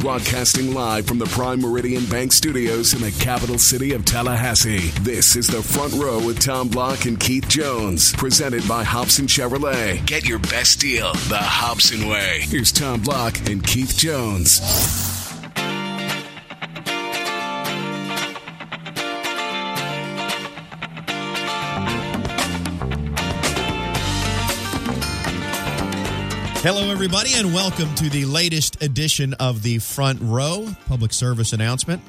Broadcasting live from the Prime Meridian Bank Studios in the capital city of Tallahassee. This is the front row with Tom Block and Keith Jones, presented by Hobson Chevrolet. Get your best deal the Hobson way. Here's Tom Block and Keith Jones. Hello, everybody, and welcome to the latest edition of the Front Row Public Service Announcement.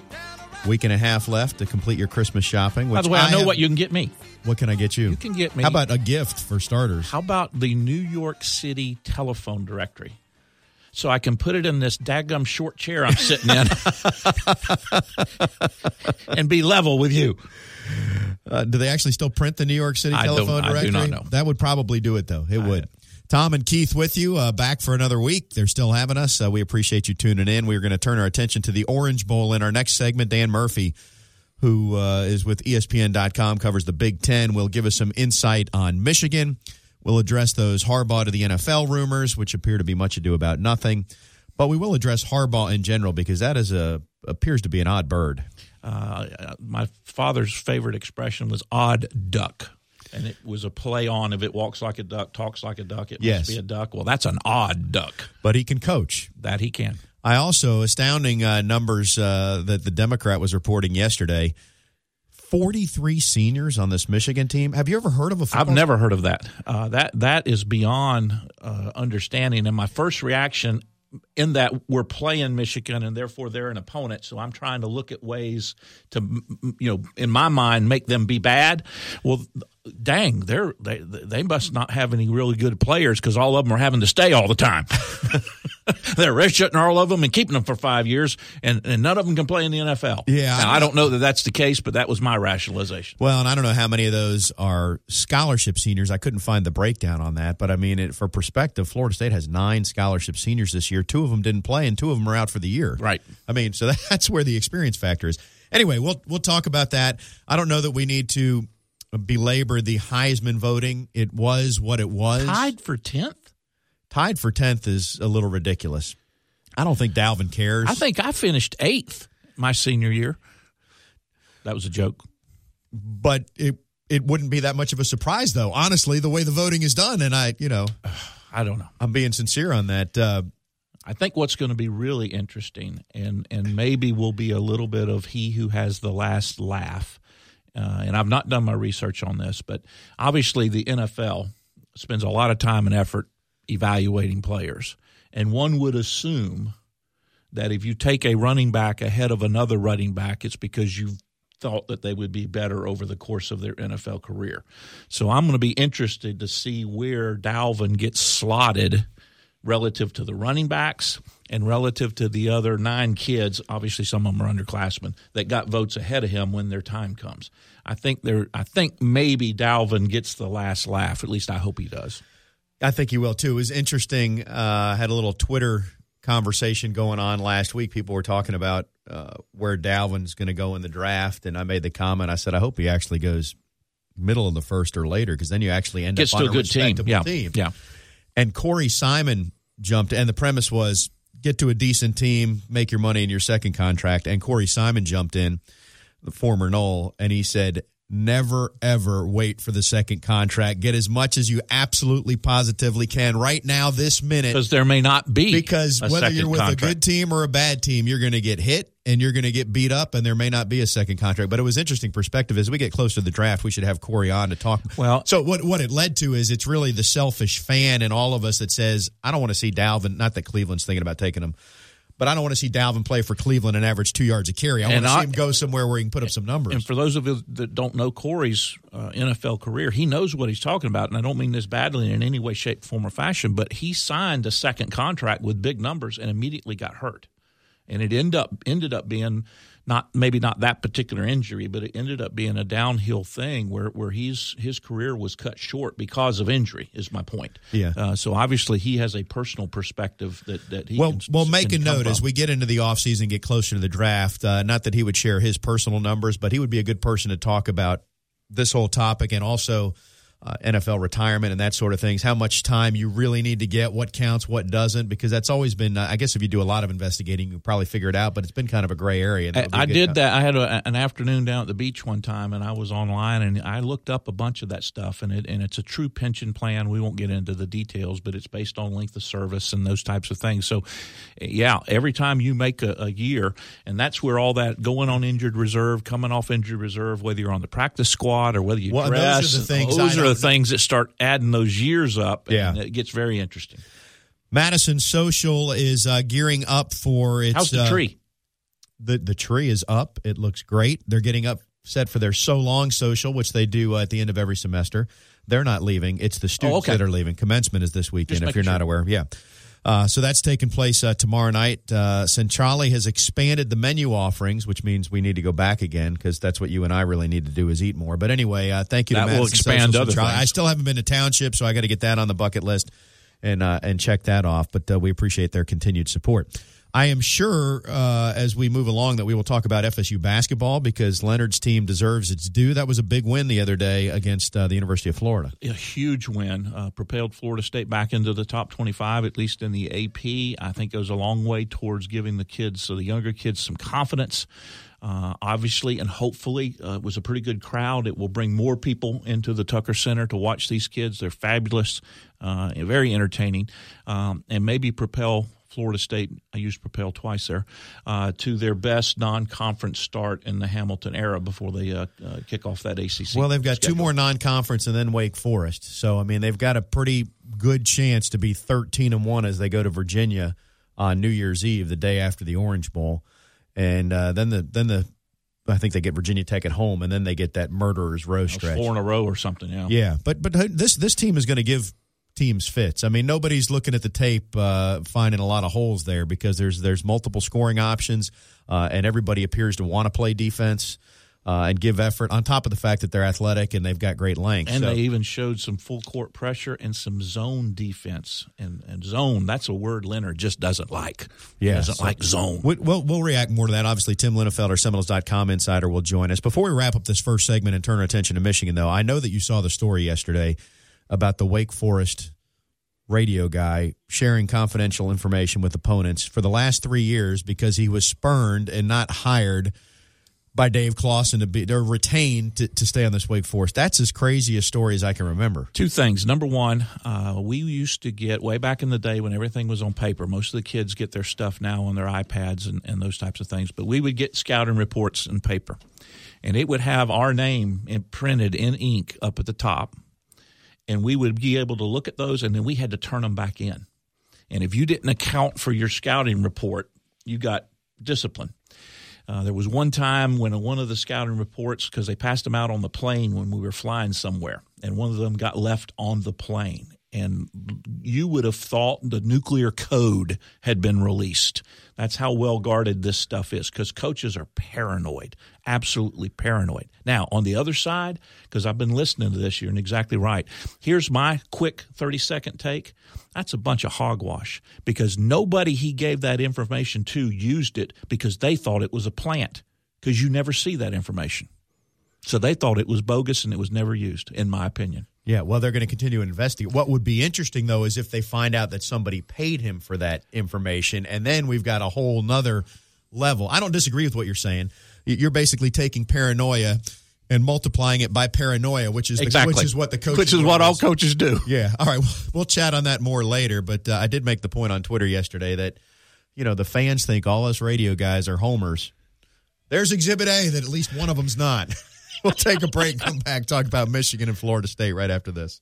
Week and a half left to complete your Christmas shopping. By the way, I, know have- what you can get me. What can I get you? You can get me. How about a gift for starters? How about the New York City telephone directory? So I can put it in this daggum short chair I'm sitting in and be level with you. Uh, do they actually still print the New York City I telephone I do directory? not know. That would probably do it, though. It would. Tom and Keith with you, uh, back for another week. They're still having us. Uh, we appreciate you tuning in. We're going to turn our attention to the Orange Bowl in our next segment. Dan Murphy, who uh, is with ESPN.com, covers the Big Ten, will give us some insight on Michigan. We'll address those Harbaugh to the NFL rumors, which appear to be much ado about nothing. But we will address Harbaugh in general because that is a appears to be an odd bird. Uh, my father's favorite expression was odd duck. And it was a play on if it walks like a duck, talks like a duck, it Yes. must be a duck. Well, that's an odd duck. But he can coach. That he can. I also astounding uh, numbers uh, that the Democrat was reporting yesterday. Forty-three seniors on this Michigan team. Have you ever heard of a? Football I've never heard of that. Uh, that that is beyond uh, understanding. And my first reaction, in that we're playing Michigan, and therefore they're an opponent. So I'm trying to look at ways to, you know, in my mind, make them be bad. Well, dang, they're they they must not have any really good players because all of them are having to stay all the time. they're redshirting all of them and keeping them for five years, and, and none of them can play in the NFL. Yeah, now, I- I don't know that that's the case, but that was my rationalization. Well, and I don't know how many of those are scholarship seniors. I couldn't find the breakdown on that, but I mean, it, for perspective, Florida State has nine scholarship seniors this year. Two of them didn't play, and two of them are out for the year. Right. I mean, so that's where the experience factor is. Anyway, we'll we'll talk about that. I don't know that we need to belabor the Heisman voting. It was what it was. Tied for tenth. tied for tenth is a little ridiculous. I don't think Dalvin cares. I think I finished eighth my senior year. That was a joke. but it it wouldn't be that much of a surprise, though. Honestly, the way the voting is done, and I, you know, I don't know. I'm being sincere on that. Uh, I think what's going to be really interesting, and and maybe will be a little bit of he who has the last laugh. Uh, and I've not done my research on this, but obviously the NFL spends a lot of time and effort evaluating players, and one would assume that if you take a running back ahead of another running back, it's because you've thought that they would be better over the course of their NFL career. So I'm going to be interested to see where Dalvin gets slotted relative to the running backs and relative to the other nine kids. Obviously, some of them are underclassmen that got votes ahead of him when their time comes. I think there. I think maybe Dalvin gets the last laugh. At least I hope he does. I think he will too. It was interesting. Uh, had a little Twitter conversation going on last week. People were talking about uh, where Dalvin's going to go in the draft, and I made the comment. I said, I hope he actually goes middle of the first or later, because then you actually end Gets up to on a good team. Yeah, team. yeah. And Corey Simon jumped, and the premise was get to a decent team, make your money in your second contract. And Corey Simon jumped in, the former Nole, and he said, Never ever wait for the second contract. Get as much as you absolutely positively can right now, this minute. Because there may not be Because whether you're with contract. a good team or a bad team, you're going to get hit and you're going to get beat up, and there may not be a second contract. But it was interesting perspective as we get close to the draft. We should have Corey on to talk. Well- so what what it led to is it's really the selfish fan and all of us that says I don't want to see Dalvin. Not that Cleveland's thinking about taking him, but I don't want to see Dalvin play for Cleveland and average two yards a carry. I want And to see him go somewhere where he can put up some numbers. And for those of you that don't know Corey's uh, NFL career, he knows what he's talking about. And I don't mean this badly in any way, shape, form, or fashion, but he signed a second contract with big numbers and immediately got hurt. And it ended up ended up being not maybe not that particular injury, but it ended up being a downhill thing where where he's his career was cut short because of injury. Is my point. Yeah. Uh, so obviously he has a personal perspective that that he well, can, well, make a note as we get into the offseason, get closer to the draft. Uh, not that he would share his personal numbers, but he would be a good person to talk about this whole topic and also uh, NFL retirement and that sort of things, how much time you really need to get, what counts, what doesn't, because that's always been, uh, I guess if you do a lot of investigating, you probably figure it out, but it's been kind of a gray area. I, I did that. I had a, an afternoon down at the beach one time and I was online and I looked up a bunch of that stuff and it, and it's a true pension plan. We won't get into the details, but it's based on length of service and those types of things. So yeah, every time you make a, a year and that's where all that going on injured reserve, coming off injured reserve, whether you're on the practice squad or whether you well, dress, those are the things, the things that start adding those years up. yeah. it gets very interesting. Madison Social is uh, gearing up for its. How's the uh, tree? The the tree is up. It looks great. They're getting up set for their so long social, which they do uh, at the end of every semester. They're not leaving. It's the students oh, okay. that are leaving. Commencement is this weekend. Just if you're sure. not aware, yeah. Uh, so that's taking place uh, tomorrow night. Uh, Centrale has expanded the menu offerings, which means we need to go back again because that's what you and I really need to do is eat more. But anyway, uh, thank you. That to will expand other things. I still haven't been to Township, so I got to get that on the bucket list and uh, and check that off. But uh, we appreciate their continued support. I am sure uh, as we move along that we will talk about FSU basketball because Leonard's team deserves its due. That was a big win the other day against uh, the University of Florida. A huge win. Uh, propelled Florida State back into the top 25, at least in the AP. I think goes a long way towards giving the kids, so the younger kids, some confidence. Uh, obviously and hopefully uh, it was a pretty good crowd. It will bring more people into the Tucker Center to watch these kids. They're fabulous, uh, very entertaining, um, and maybe propel Florida State, I used Propel twice there, uh, to their best non conference start in the Hamilton era before they uh, uh, kick off that ACC. Well, they've got schedule. two more non conference and then Wake Forest. So, I mean, they've got a pretty good chance to be 13 and 1 as they go to Virginia on New Year's Eve, the day after the Orange Bowl. And uh, then the, then the, I think they get Virginia Tech at home, and then they get that murderer's row stretch, four in a row or something. Yeah, yeah. But but this this team is going to give teams fits. I mean, nobody's looking at the tape uh, finding a lot of holes there because there's there's multiple scoring options, uh, and everybody appears to want to play defense. Uh, and give effort on top of the fact that they're athletic and they've got great length. And so. they even showed some full court pressure and some zone defense. And, and zone, that's a word Leonard just doesn't like. Yeah. Doesn't so like zone. We'll, we'll react more to that. Obviously, Tim Linafelt, our Seminoles.com insider, will join us. Before we wrap up this first segment and turn our attention to Michigan, though, I know that you saw the story yesterday about the Wake Forest radio guy sharing confidential information with opponents for the last three years because he was spurned and not hired by Dave Clawson to be they're retained to, to stay on this Wake Forest. That's as crazy a story as I can remember. Two things. Number one, uh, we used to get way back in the day when everything was on paper. Most of the kids get their stuff now on their iPads and, and those types of things. But we would get scouting reports in paper, and it would have our name printed in ink up at the top and we would be able to look at those and then we had to turn them back in. And if you didn't account for your scouting report, you got discipline. Uh, there was one time when one of the scouting reports, because they passed them out on the plane when we were flying somewhere, and one of them got left on the plane and you would have thought the nuclear code had been released. That's how well guarded this stuff is because coaches are paranoid, absolutely paranoid. Now, on the other side, because I've been listening to this, you're exactly right. Here's my quick 30 second take. That's a bunch of hogwash because nobody he gave that information to used it because they thought it was a plant because you never see that information. So they thought it was bogus and it was never used, in my opinion. Yeah, well, they're going to continue to investigate. What would be interesting, though, is if they find out that somebody paid him for that information, and then we've got a whole nother level. I don't disagree with what you're saying. You're basically taking paranoia and multiplying it by paranoia, which is the, exactly. which is what the coach which is what all coaches do. Yeah. All right. We'll chat on that more later. But uh, I did make the point on Twitter yesterday that you know the fans think all us radio guys are homers. There's Exhibit A that at least one of them's not. we'll take a break, come back, talk about Michigan and Florida State right after this.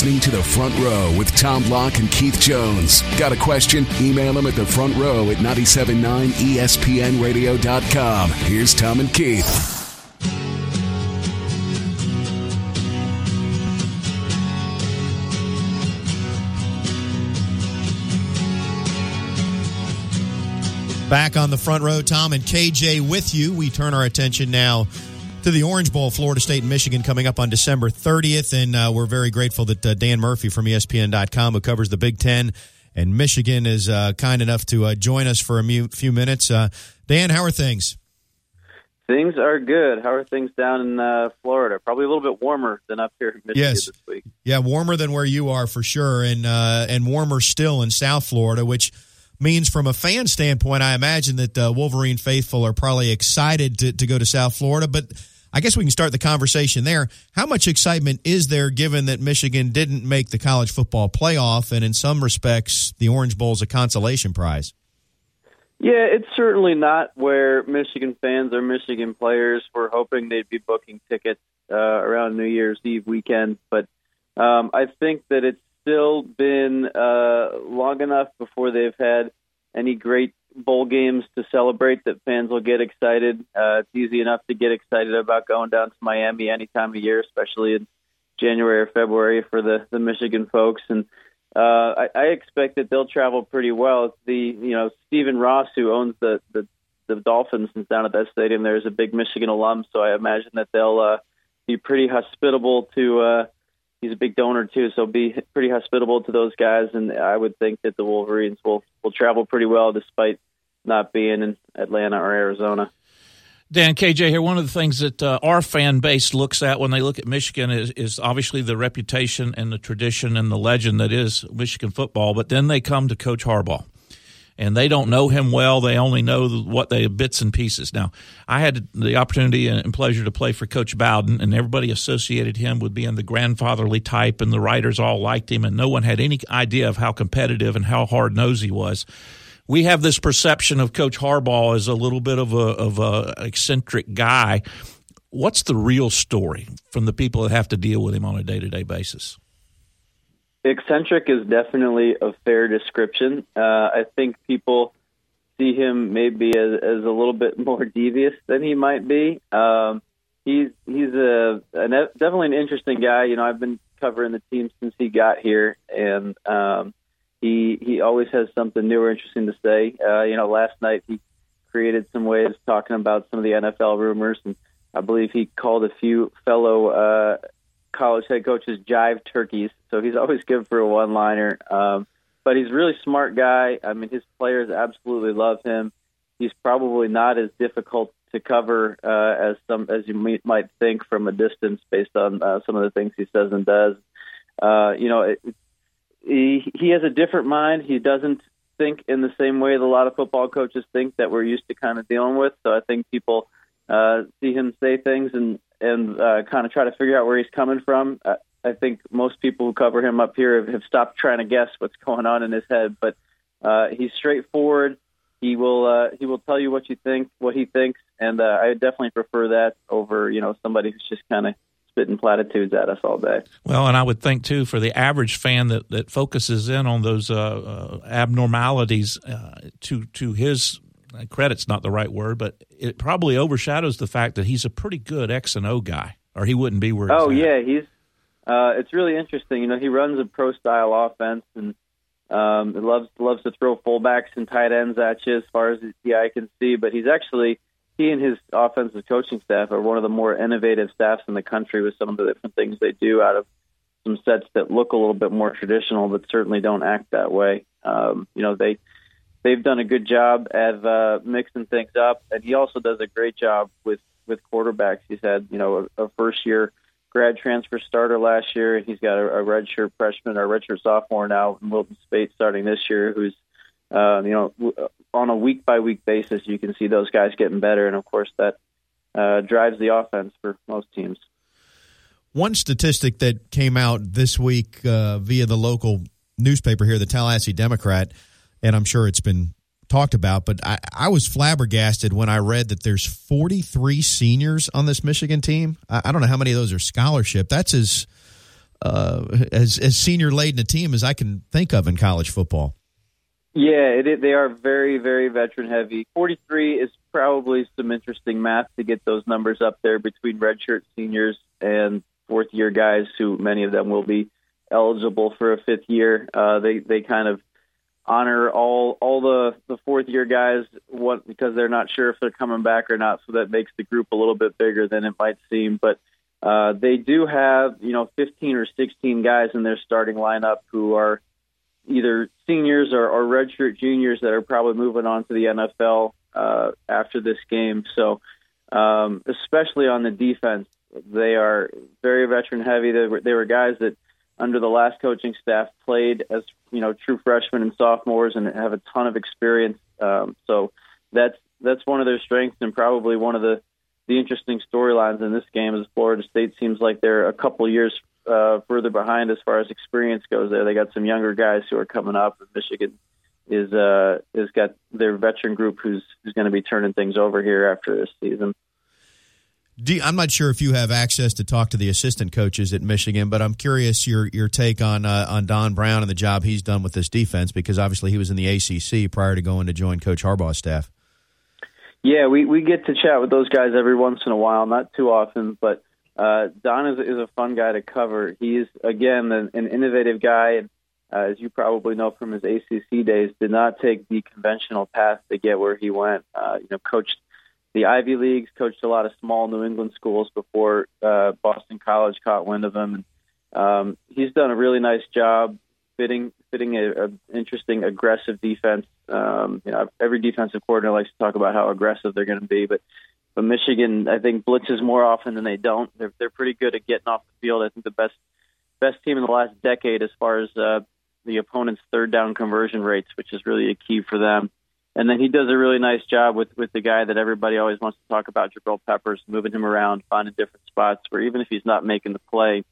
Listening to The Front Row with Tom Block and Keith Jones. Got a question? Email them at the front row at 979ESPNradio.com. Here's Tom and Keith. Back on the front row, Tom and KJ with you. We turn our attention now to the Orange Bowl, Florida State and Michigan, coming up on December 30th. And uh, we're very grateful that uh, Dan Murphy from ESPN.com, who covers the Big Ten and Michigan, is uh, kind enough to uh, join us for a few minutes. Uh, Dan, how are things? Things are good. How are things down in uh, Florida? Probably a little bit warmer than up here in Michigan yes. this week. Yeah, warmer than where you are for sure, and and warmer still in South Florida, which – means from a fan standpoint, I imagine that uh, Wolverine faithful are probably excited to, to go to South Florida. But I guess we can start the conversation there. How much excitement is there given that Michigan didn't make the college football playoff, and in some respects, the Orange Bowl is a consolation prize? Yeah, it's certainly not where Michigan fans or Michigan players were hoping they'd be booking tickets uh, around New Year's Eve weekend. But um, I think that it's still been uh, long enough before they've had any great bowl games to celebrate that fans will get excited. Uh, it's easy enough to get excited about going down to Miami any time of year, especially in January or February for the the Michigan folks. And uh, I, I expect that they'll travel pretty well. The you know Stephen Ross who owns the the the Dolphins is down at that stadium. There's a big Michigan alum, so I imagine that they'll uh, be pretty hospitable to. Uh, he's a big donor too, so be pretty hospitable to those guys. And I would think that the Wolverines will will travel pretty well, despite not being in Atlanta or Arizona. Dan KJ here. One of the things that uh, our fan base looks at when they look at Michigan is, is obviously the reputation and the tradition and the legend that is Michigan football. But then they come to Coach Harbaugh, and they don't know him well. They only know what they bits and pieces. Now, I had the opportunity and pleasure to play for Coach Bowden, and everybody associated him with being the grandfatherly type, and the writers all liked him, and no one had any idea of how competitive and how hard nosed he was. We have this perception of Coach Harbaugh as a little bit of a of a eccentric guy. What's the real story from the people that have to deal with him on a day to day basis? Eccentric is definitely a fair description. Uh, I think people see him maybe as, as a little bit more devious than he might be. Um, he's he's a, a definitely an interesting guy. You know, I've been covering the team since he got here, and um, he he always has something new or interesting to say. Uh, you know, last night he created some waves talking about some of the NFL rumors, and I believe he called a few fellow uh, college head coaches jive turkeys, so he's always good for a one-liner. Um, but he's a really smart guy. I mean, his players absolutely love him. He's probably not as difficult to cover uh, as some as you might think from a distance, based on uh, some of the things he says and does. Uh, you know, it, he he has a different mind. He doesn't think in the same way that a lot of football coaches think that we're used to kind of dealing with. So I think people uh, see him say things and and uh, kind of try to figure out where he's coming from. Uh, I think most people who cover him up here have, have stopped trying to guess what's going on in his head. But uh, he's straightforward. He will uh, he will tell you what you think, what he thinks, and uh, I definitely prefer that over you know somebody who's just kind of spitting platitudes at us all day. Well, and I would think too for the average fan that, that focuses in on those uh, uh, abnormalities uh, to to his credit's not the right word, but it probably overshadows the fact that he's a pretty good X and O guy, or he wouldn't be where. Oh he's yeah, he's. Uh, it's really interesting. You know, he runs a pro style offense and um, loves loves to throw fullbacks and tight ends at you as far as the eye can see. But he's actually he and his offensive coaching staff are one of the more innovative staffs in the country with some of the different things they do out of some sets that look a little bit more traditional, but certainly don't act that way. Um, you know, they they've done a good job at uh, mixing things up, and he also does a great job with with quarterbacks. He's had you know a, a first year grad transfer starter last year, and he's got a, a redshirt freshman or redshirt sophomore now, Wilton Speight, starting this year, who's uh, you know on a week by week basis. You can see those guys getting better, and of course that uh, drives the offense for most teams. One statistic that came out this week uh, via the local newspaper here, the Tallahassee Democrat and I'm sure it's been talked about, but I, I was flabbergasted when I read that there's 43 seniors on this Michigan team. I, I don't know how many of those are scholarship. That's as uh, as as senior laden a team as I can think of in college football. Yeah, it, they are very, very veteran heavy. 43 is probably some interesting math to get those numbers up there between redshirt seniors and fourth year guys, who many of them will be eligible for a fifth year. Uh, they they kind of honor all all the the fourth year guys what because they're not sure if they're coming back or not so that makes the group a little bit bigger than it might seem. But uh, they do have you know 15 or 16 guys in their starting lineup who are either seniors or, or redshirt juniors that are probably moving on to the NFL uh, after this game. So um, especially on the defense they are very veteran heavy. They were, they were guys that under the last coaching staff played as you know true freshmen and sophomores and have a ton of experience. Um, so that's that's one of their strengths and probably one of the the interesting storylines in this game is Florida State seems like they're a couple years uh, further behind as far as experience goes. There, they got some younger guys who are coming up. And Michigan is uh, is got their veteran group who's who's going to be turning things over here after this season. You, I'm not sure if you have access to talk to the assistant coaches at Michigan, but I'm curious your your take on uh, on Don Brown and the job he's done with this defense because obviously he was in the ACC prior to going to join Coach Harbaugh's staff. Yeah, we we get to chat with those guys every once in a while, not too often, but uh, Don is is a fun guy to cover. He's again an, an innovative guy, and uh, as you probably know from his ACC days, did not take the conventional path to get where he went. Uh, you know, coached the Ivy Leagues, coached a lot of small New England schools before uh, Boston College caught wind of him. And, um, he's done a really nice job fitting fitting a, a interesting aggressive defense. Um, you know, every defensive coordinator likes to talk about how aggressive they're going to be, but but Michigan, I think, blitzes more often than they don't. They're they're pretty good at getting off the field. I think the best best team in the last decade as far as uh, the opponent's third down conversion rates, which is really a key for them. And then he does a really nice job with with the guy that everybody always wants to talk about, Jabril Peppers, moving him around, finding different spots where even if he's not making the play,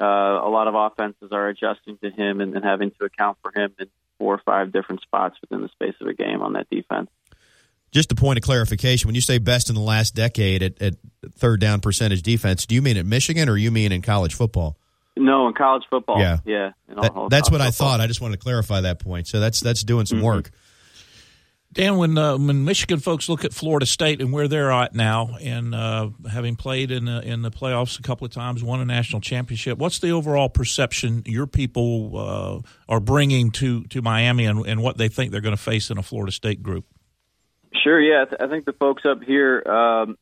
uh, a lot of offenses are adjusting to him and, and having to account for him in four or five different spots within the space of a game on that defense. Just a point of clarification: when you say best in the last decade at, at third down percentage defense, do you mean at Michigan or you mean in college football? No, in college football. Yeah, yeah. That, that's what football. I thought. I just wanted to clarify that point. So that's that's doing some mm-hmm. work. Dan, when uh, when Michigan folks look at Florida State and where they're at now, and uh, having played in the, in the playoffs a couple of times, won a national championship, what's the overall perception your people uh, are bringing to to Miami, and, and what they think they're going to face in a Florida State group? Sure, yeah, I think the folks up here um,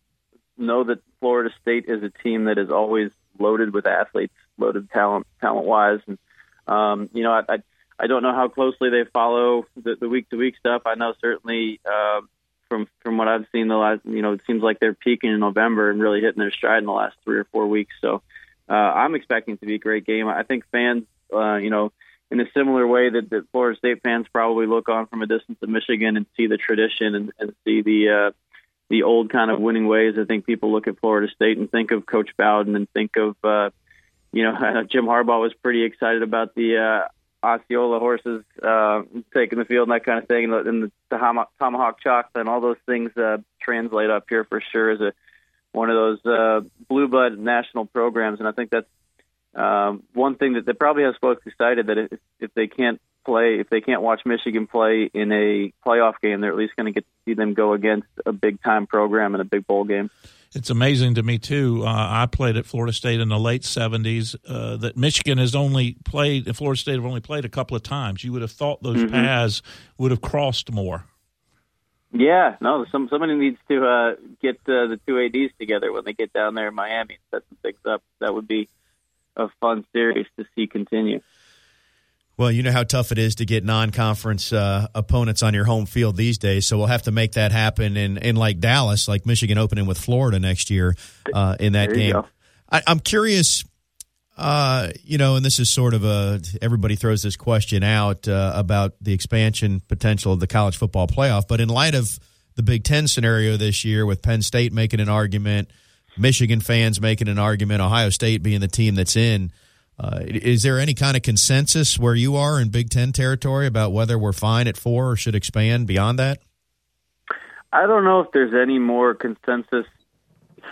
know that Florida State is a team that is always loaded with athletes, loaded talent talent wise, and um, you know, I, I I don't know how closely they follow the week to week stuff. I know certainly uh, from from what I've seen the last, you know, it seems like they're peaking in November and really hitting their stride in the last three or four weeks. So uh, I'm expecting to be a great game. I think fans, uh, you know, in a similar way that, that Florida State fans probably look on from a distance of Michigan and see the tradition and, and see the uh, the old kind of winning ways. I think people look at Florida State and think of Coach Bowden and think of uh, you know, Jim Harbaugh was pretty excited about the uh, Osceola horses uh, taking the field and that kind of thing, and the, the tomahawk chop and all those things uh, translate up here for sure as a one of those uh, blue blood national programs. And I think that's um, one thing that, that probably has folks excited that if, if they can't play, if they can't watch Michigan play in a playoff game, they're at least going to get to see them go against a big time program in a big bowl game it's amazing to me too. Uh, I played at Florida State in the late '70s. Uh, that Michigan has only played, Florida State have only played a couple of times. You would have thought those mm-hmm. paths would have crossed more. Yeah, no. Some somebody needs to uh, get uh, the two ADs together when they get down there in Miami and set some things up. That would be a fun series to see continue. Well, you know how tough it is to get non-conference uh, opponents on your home field these days, so we'll have to make that happen in, in like Dallas, like Michigan opening with Florida next year uh, in that game. I, am curious, uh, you know, and this is sort of a everybody throws this question out uh, about the expansion potential of the college football playoff, but in light of the Big Ten scenario this year, with Penn State making an argument, Michigan fans making an argument, Ohio State being the team that's in uh, is there any kind of consensus where you are in Big Ten territory about whether we're fine at four or should expand beyond that? I don't know if there's any more consensus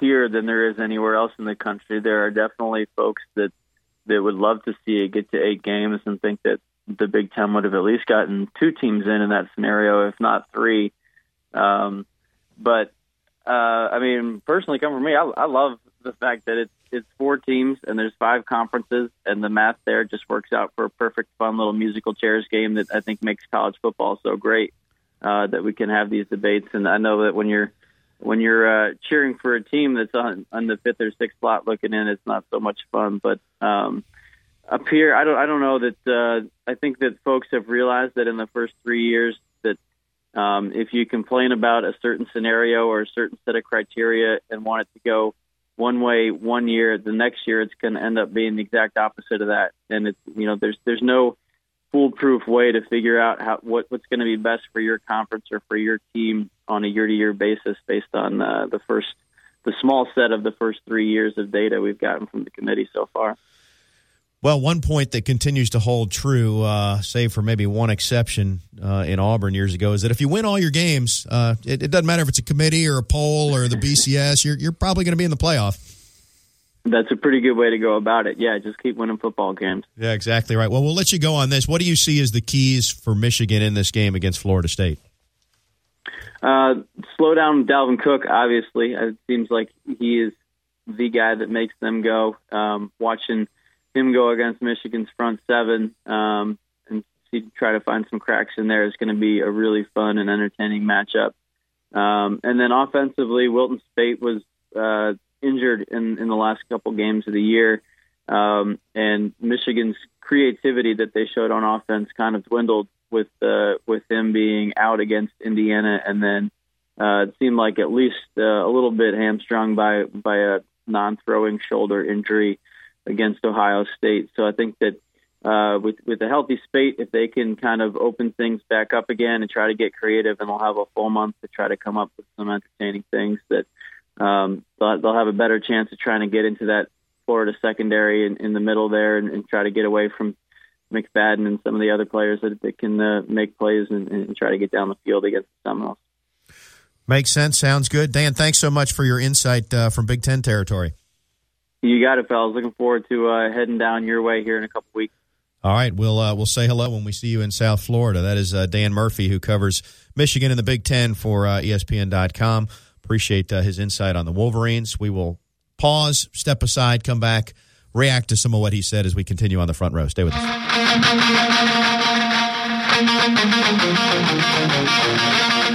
here than there is anywhere else in the country. There are definitely folks that that would love to see it get to eight games and think that the Big Ten would have at least gotten two teams in in that scenario, if not three. Um, but uh, I mean, personally, come from me, I, I love the fact that it's it's four teams and there's five conferences, and the math there just works out for a perfect, fun little musical chairs game that I think makes college football so great uh, that we can have these debates. And I know that when you're when you're uh, cheering for a team that's on, on the fifth or sixth slot looking in, it's not so much fun. But um, up here, I don't I don't know that uh, I think that folks have realized that in the first three years um, if you complain about a certain scenario or a certain set of criteria and want it to go one way one year, the next year it's going to end up being the exact opposite of that. And it's you know there's there's no foolproof way to figure out how what, what's going to be best for your conference or for your team on a year to year basis based on uh, the first the small set of the first three years of data we've gotten from the committee so far. Well, one point that continues to hold true, uh, save for maybe one exception uh, in Auburn years ago, is that if you win all your games, uh, it, it, doesn't matter if it's a committee or a poll or the BCS, you're, you're probably going to be in the playoff. That's a pretty good way to go about it. Yeah, just keep winning football games. Yeah, exactly right. Well, we'll let you go on this. What do you see as the keys for Michigan in this game against Florida State? Uh, slow down Dalvin Cook, obviously. It seems like he is the guy that makes them go. Um, watching – him go against Michigan's front seven um, and see, try to find some cracks in there is going to be a really fun and entertaining matchup. Um, and then offensively, Wilton Speight was uh, injured in, in the last couple games of the year, um, and Michigan's creativity that they showed on offense kind of dwindled with uh, with him being out against Indiana, and then uh, it seemed like at least uh, a little bit hamstrung by by a non-throwing shoulder injury against Ohio State. So I think that uh, with with a healthy Speight, if they can kind of open things back up again and try to get creative, and they'll have a full month to try to come up with some entertaining things that um, they'll, they'll have a better chance of trying to get into that Florida secondary in, in the middle there and, and try to get away from McFadden and some of the other players that, that can uh, make plays and, and try to get down the field against the Seminoles. Makes sense. Sounds good. Dan, thanks so much for your insight uh, from Big Ten territory. You got it, fellas. Looking forward to uh, heading down your way here in a couple weeks. All right, we'll uh, we'll say hello when we see you in South Florida. That is uh, Dan Murphy, who covers Michigan in the Big Ten for uh, ESPN.com. Appreciate uh, his insight on the Wolverines. We will pause, step aside, come back, react to some of what he said as we continue on the front row. Stay with us.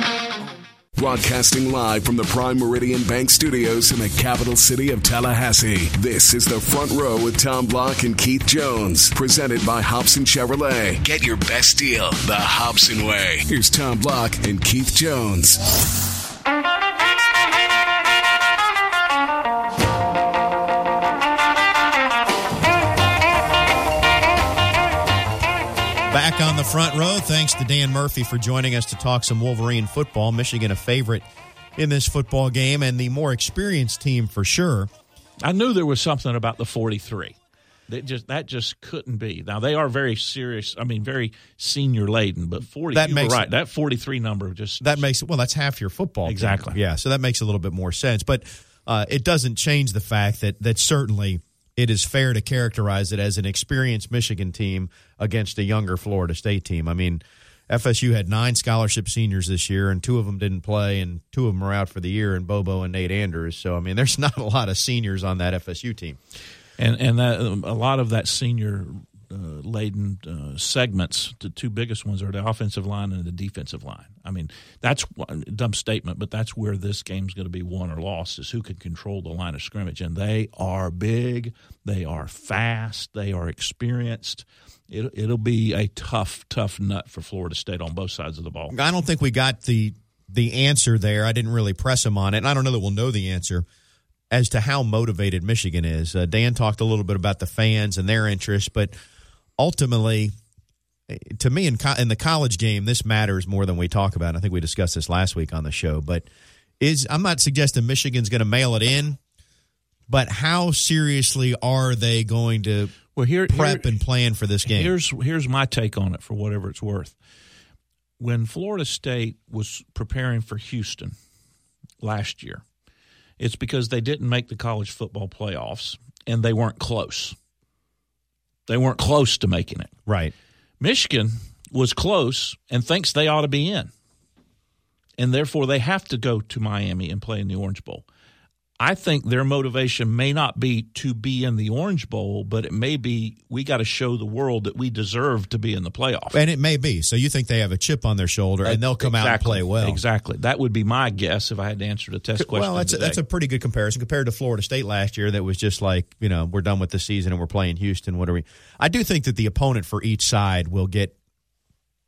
Broadcasting live from the Prime Meridian Bank Studios in the capital city of Tallahassee. This is the front row with Tom Block and Keith Jones, presented by Hobson Chevrolet. Get your best deal the Hobson way. Here's Tom Block and Keith Jones. Back on the front row, thanks to Dan Murphy for joining us to talk some Wolverine football. Michigan a favorite in this football game and the more experienced team for sure. I knew there was something about the 43. That just that just couldn't be. Now they are very serious. I mean, very senior laden. But forty, that makes right. It, that forty three number just that makes it. Well, that's half your football. Exactly. Yeah. So that makes a little bit more sense. But uh, it doesn't change the fact that that certainly it is fair to characterize it as an experienced Michigan team against a younger Florida State team. I mean, FSU had nine scholarship seniors this year, and two of them didn't play, and two of them are out for the year, and Bobo and Nate Andrews. So, I mean, there's not a lot of seniors on that FSU team. And and that, a lot of that senior laden uh, segments. The two biggest ones are the offensive line and the defensive line. I mean, that's a dumb statement, but that's where this game's going to be won or lost is who can control the line of scrimmage. And they are big, they are fast, they are experienced. It, it'll be a tough, tough nut for Florida State on both sides of the ball. I don't think we got the the answer there. I didn't really press him on it, and I don't know that we'll know the answer as to how motivated Michigan is. Uh, Dan talked a little bit about the fans and their interest, but ultimately, to me, in, co- in the college game, this matters more than we talk about. I think we discussed this last week on the show, but is I'm not suggesting Michigan's going to mail it in, but how seriously are they going to well here prep here, and plan for this game? Here's here's my take on it for whatever it's worth. When Florida State was preparing for Houston last year, it's because they didn't make the college football playoffs and they weren't close. They weren't close to making it. Right. Michigan was close and thinks they ought to be in. And therefore, they have to go to Miami and play in the Orange Bowl. I think their motivation may not be to be in the Orange Bowl, but it may be we got to show the world that we deserve to be in the playoff. And it may be. So you think they have a chip on their shoulder and they'll come exactly. out and play well. Exactly. That would be my guess if I had to answer the test question. Well, that's a, that's a pretty good comparison compared to Florida State last year. That was just like you know we're done with the season and we're playing Houston. What are we? I do think that the opponent for each side will get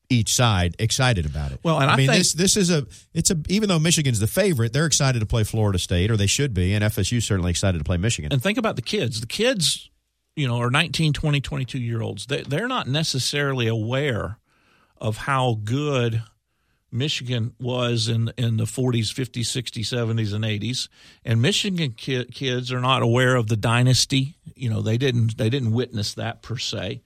each side excited about it. Well, and I, mean think, this this is a it's a even though Michigan's the favorite, they're excited to play Florida State or they should be, and FSU certainly excited to play Michigan. And think about the kids. The kids, you know, are 19, 20, 22 year olds. They, they're not necessarily aware of how good Michigan was in in the 40s, 50s, 60s, 70s, and 80s. And Michigan ki- kids are not aware of the dynasty. You know, they didn't they didn't witness that per se.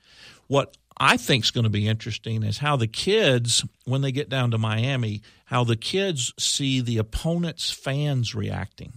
What I think is going to be interesting is how the kids, when they get down to Miami, how the kids see the opponent's fans reacting.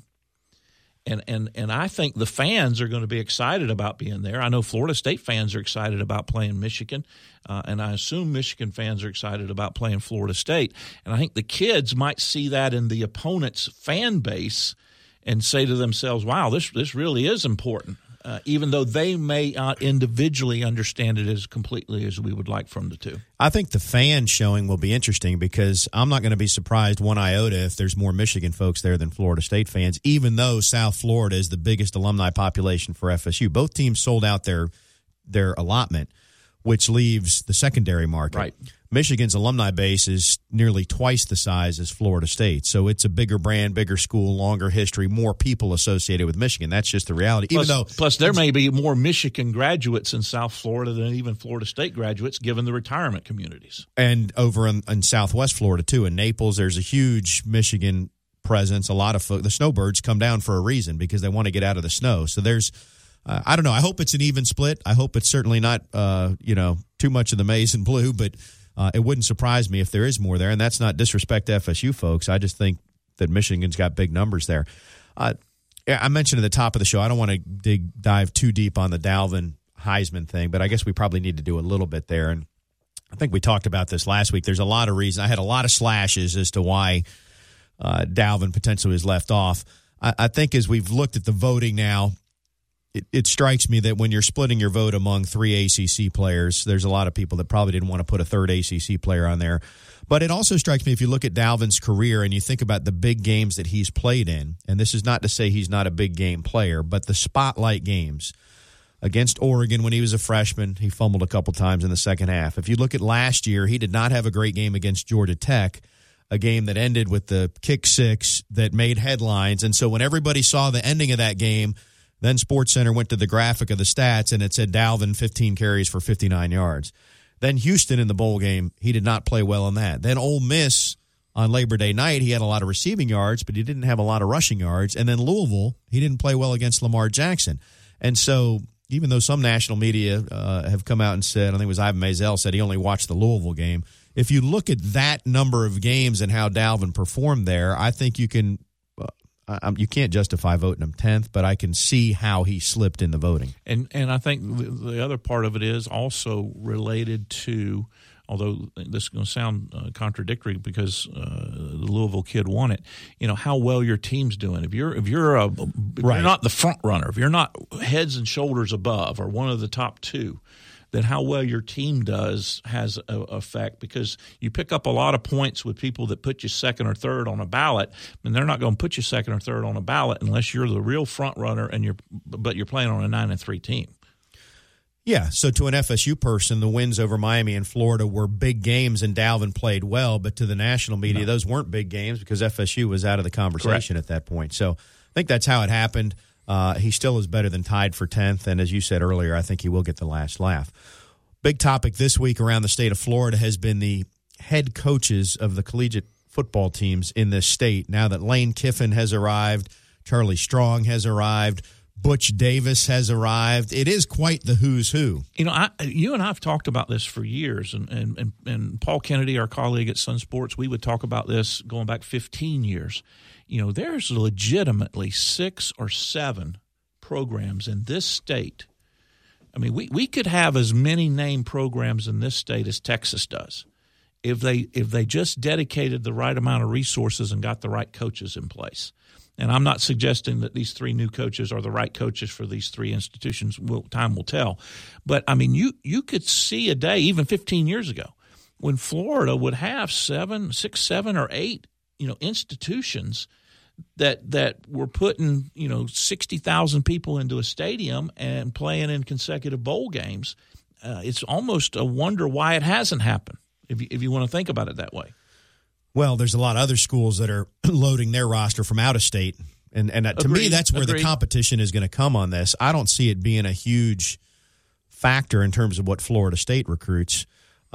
And, and and I think the fans are going to be excited about being there. I know Florida State fans are excited about playing Michigan, uh, and I assume Michigan fans are excited about playing Florida State. And I think the kids might see that in the opponent's fan base and say to themselves, "Wow, this this really is important." Uh, even though they may not individually understand it as completely as we would like from the two. I think the fan showing will be interesting because I'm not going to be surprised one iota if there's more Michigan folks there than Florida State fans, even though South Florida is the biggest alumni population for FSU. Both teams sold out their their allotment, which leaves the secondary market. Right. Michigan's alumni base is nearly twice the size as Florida State. So it's a bigger brand, bigger school, longer history, more people associated with Michigan. That's just the reality. Plus, Even though plus there may be more Michigan graduates in South Florida than even Florida State graduates given the retirement communities. And over in, in Southwest Florida too, in Naples, there's a huge Michigan presence. A lot of folk, the snowbirds come down for a reason because they want to get out of the snow. So there's uh, I don't know. I hope it's an even split. I hope it's certainly not, uh, you know, too much of the maize and blue, but uh, it wouldn't surprise me if there is more there. And that's not disrespect to FSU folks. I just think that Michigan's got big numbers there. Uh, I mentioned at the top of the show, I don't want to dig dive too deep on the Dalvin Heisman thing, but I guess we probably need to do a little bit there. And I think we talked about this last week. There's a lot of reasons. I had a lot of slashes as to why uh, Dalvin potentially was left off. I, I think as we've looked at the voting now, it, it, strikes me that when you're splitting your vote among three ACC players, there's a lot of people that probably didn't want to put a third ACC player on there. But it also strikes me if you look at Dalvin's career and you think about the big games that he's played in, and this is not to say he's not a big game player, but the spotlight games against Oregon when he was a freshman, he fumbled a couple times in the second half. If you look at last year, he did not have a great game against Georgia Tech a game that ended with the kick six that made headlines. And so when everybody saw the ending of that game, then Sports Center went to the graphic of the stats and it said Dalvin 15 carries for 59 yards. Then Houston in the bowl game, he did not play well in that. Then Ole Miss on Labor Day night, he had a lot of receiving yards, but he didn't have a lot of rushing yards. And then Louisville, he didn't play well against Lamar Jackson. And so even though some national media uh, have come out and said, I think it was Ivan Maisel said he only watched the Louisville game. If you look at that number of games and how Dalvin performed there, I think you can uh, you can't justify voting him tenth, but I can see how he slipped in the voting. And and I think the other part of it is also related to, although this is going to sound uh, contradictory because uh, the Louisville kid won it. You know how well your team's doing. If you're if you're a if right. you're not the front runner, if you're not heads and shoulders above or one of the top two, then how well your team does has a effect because you pick up a lot of points with people that put you second or third on a ballot, and they're not going to put you second or third on a ballot unless you're the real front runner and you're but you're playing on a nine and three team. Yeah, so to an FSU person, the wins over Miami and Florida were big games, and Dalvin played well. But to the national media, no. those weren't big games because FSU was out of the conversation Correct. at that point. So I think that's how it happened. Uh, he still is better than tied for 10th. And as you said earlier, I think he will get the last laugh. Big topic this week around the state of Florida has been the head coaches of the collegiate football teams in this state. Now that Lane Kiffin has arrived, Charlie Strong has arrived, Butch Davis has arrived. It is quite the who's who. You know, I, you and I have talked about this for years, and, and, and, and Paul Kennedy, our colleague at Sun Sports, we would talk about this going back 15 years you know, there's legitimately six or seven programs in this state. I mean, we, we could have as many name programs in this state as Texas does if they if they just dedicated the right amount of resources and got the right coaches in place. And I'm not suggesting that these three new coaches are the right coaches for these three institutions. Will, time will tell. But I mean, you you could see a day, even 15 years ago, when Florida would have seven, six, seven, or eight, you know, institutions that that were putting you know 60,000 people into a stadium and playing in consecutive bowl games. Uh, it's almost a wonder why it hasn't happened. If you, if you want to think about it that way. Well, there's a lot of other schools that are loading their roster from out of state, and and uh, to me, that's where Agreed. the competition is going to come on this. I don't see it being a huge factor in terms of what Florida State recruits.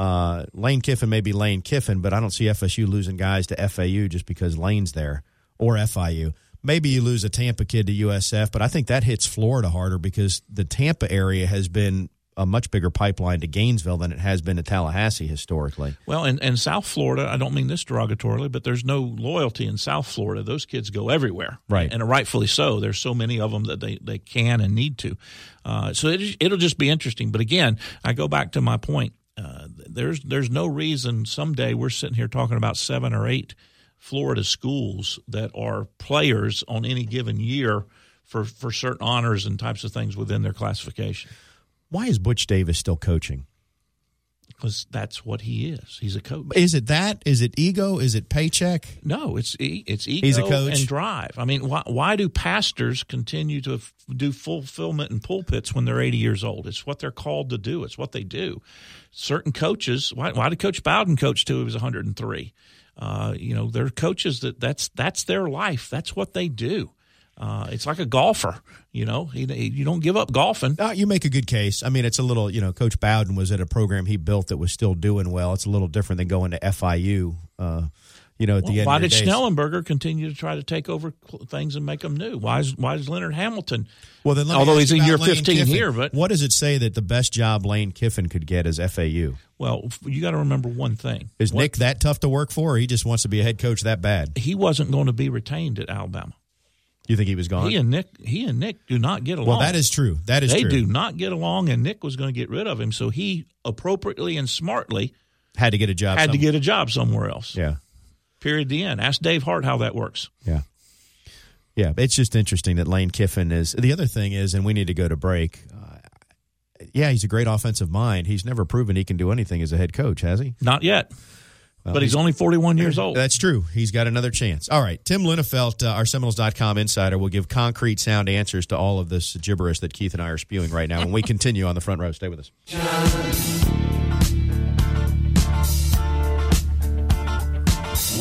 Uh, Lane Kiffin may be Lane Kiffin, but I don't see FSU losing guys to FAU just because Lane's there or FIU. Maybe you lose a Tampa kid to USF, but I think that hits Florida harder because the Tampa area has been a much bigger pipeline to Gainesville than it has been to Tallahassee historically. Well, and, and South Florida, I don't mean this derogatorily, but there's no loyalty in South Florida. Those kids go everywhere. Right. And rightfully so. There's so many of them that they, they can and need to. Uh, so it, it'll just be interesting. But again, I go back to my point. There's there's no reason someday we're sitting here talking about seven or eight Florida schools that are players on any given year for, for certain honors and types of things within their classification. Why is Butch Davis still coaching? Because that's what he is. He's a coach. Is it that? Is it ego? Is it paycheck? No, it's e- it's ego He's a coach? and drive. I mean, why why do pastors continue to f- do fulfillment in pulpits when they're 80 years old? It's what they're called to do. It's what they do. Certain coaches, why, why did Coach Bowden coach till he was 103? Uh, you know, there are coaches that that's that's their life. That's what they do. Uh, it's like a golfer. You know, he, he- you don't give up golfing. Uh, you make a good case. I mean, it's a little, you know, Coach Bowden was at a program he built that was still doing well. It's a little different than going to FIU. Uh, you know, at the end. why did days. Schnellenberger continue to try to take over things and make them new? Why is why is Leonard Hamilton? Well, then, although he's in year Lane 15 Kiffin. here, but what does it say that the best job Lane Kiffin could get is FAU? Well, you got to remember one thing. Is What- Nick that tough to work for, or he just wants to be a head coach that bad? He wasn't going to be retained at Alabama. You think he was gone? He and Nick, he and Nick do not get along. well, that is true. That is they true. do not get along, and Nick was going to get rid of him. So he appropriately and smartly Had to get a job. had to get a job somewhere else. Yeah. Period. The end. Ask Dave Hart how that works. Yeah. Yeah, it's just interesting that Lane Kiffin is. The other thing is, and we need to go to break. Uh, yeah, he's a great offensive mind. He's never proven he can do anything as a head coach, has he? Not yet, but he's, only forty-one years old. That's true. He's got another chance. All right. Tim Linafelt, uh, our Seminoles.com insider, will give concrete, sound answers to all of this gibberish that Keith and I are spewing right now. When we continue on the front row, stay with us.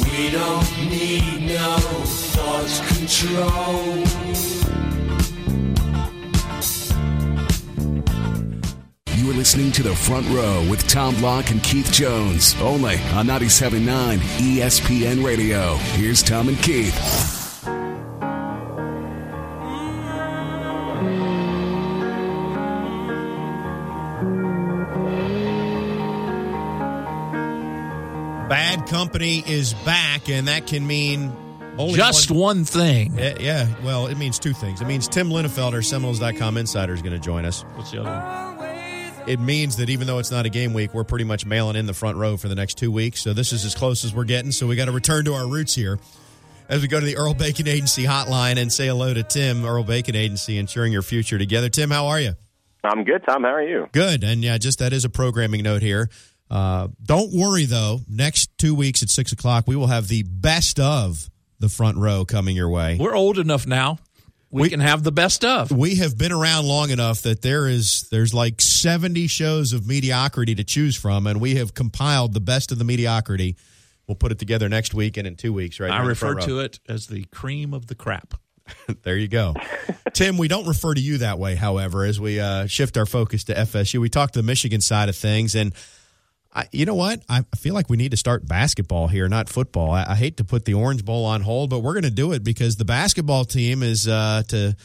We don't need no thought control. You are listening to the front row with Tom Block and Keith Jones, only on 97.9 ESPN Radio. Here's Tom and Keith. Bad company is back, and that can mean only Just one. one thing. Yeah, yeah, well, it means two things. It means Tim Linafelt, our Seminoles.com insider, is going to join us. What's the other one? It means that even though it's not a game week, we're pretty much mailing in the front row for the next two weeks. So this is as close as we're getting. So we got to return to our roots here as we go to the Earl Bacon Agency hotline and say hello to Tim, Earl Bacon Agency, ensuring your future together. Tim, how are you? I'm good, Tom. How are you? Good. And yeah, just that is a programming note here. Uh, don't worry though. Next two weeks at six o'clock, we will have the best of the front row coming your way. We're old enough now. We, We- can have the best of. we have been around long enough that there is there's like 70 shows of mediocrity to choose from and we have compiled the best of the mediocrity. We'll put it together next week and in two weeks right? I here in the refer to it as the cream of the crap. there you go. Tim we don't refer to you that way however as we uh, shift our focus to fsu we talked to the michigan side of things and I, you know what? I feel like we need to start basketball here, not football. I, I hate to put the Orange Bowl on hold, but we're going to do it because the basketball team is uh, to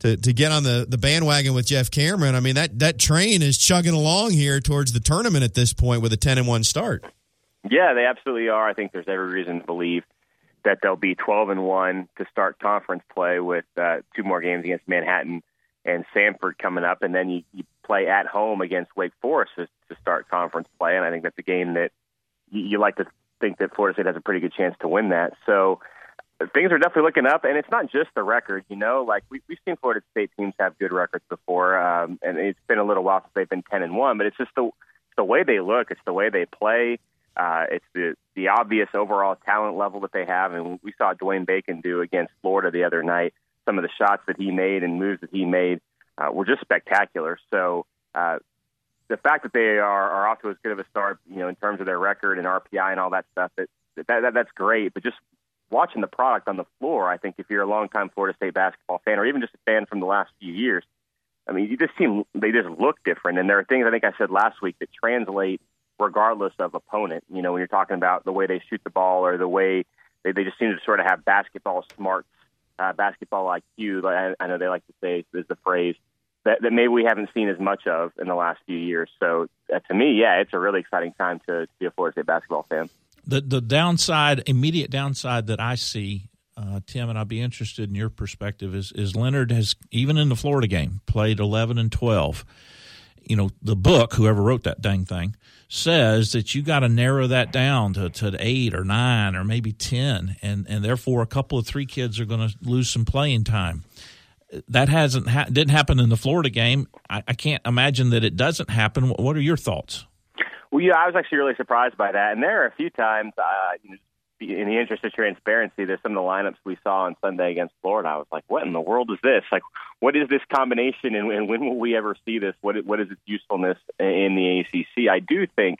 to to get on the, the bandwagon with Jeff Cameron. I mean that that train is chugging along here towards the tournament at this point with a ten and one start. Yeah, they absolutely are. I think there's every reason to believe that they'll be 12 and one to start conference play with uh, two more games against Manhattan and Samford coming up, and then you, you play at home against Wake Forest to, to start conference play. And I think that's a game that you, you like to think that Florida State has a pretty good chance to win that. So things are definitely looking up, and it's not just the record. You know, like we, we've seen Florida State teams have good records before, um, and it's been a little while since they've been ten and one. But it's just the the way they look, it's the way they play, uh, it's the the obvious overall talent level that they have, and we saw Dwayne Bacon do against Florida the other night. Some of the shots that he made and moves that he made uh, were just spectacular. So. Uh, the fact that they are, are off to as good of a start, you know, in terms of their record and RPI and all that stuff, that, that, that that's great. But just watching the product on the floor, I think if you're a longtime Florida State basketball fan, or even just a fan from the last few years, I mean, you just seem they just look different. And there are things I think I said last week that translate regardless of opponent. You know, when you're talking about the way they shoot the ball or the way they, they just seem to sort of have basketball smarts, uh, basketball IQ. I, I know they like to say is the phrase that, that maybe we haven't seen as much of in the last few years. So uh, to me, yeah, it's a really exciting time to, to be a Florida State basketball fan the the downside, immediate downside that I see, uh, Tim, and I'd be interested in your perspective is is Leonard has even in the Florida game played eleven and twelve. You know, the book, whoever wrote that dang thing, says that you got to narrow that down to, to eight or nine or maybe ten, and and therefore a couple of three kids are going to lose some playing time. That hasn't ha- didn't happen in the Florida game. I, I can't imagine that it doesn't happen. What are your thoughts? Well, yeah, I was actually really surprised by that. And there are a few times, uh, in the interest of transparency, there's some of the lineups we saw on Sunday against Florida. I was like, what in the world is this? Like, what is this combination, and, and when will we ever see this? What what is its usefulness in the ACC? I do think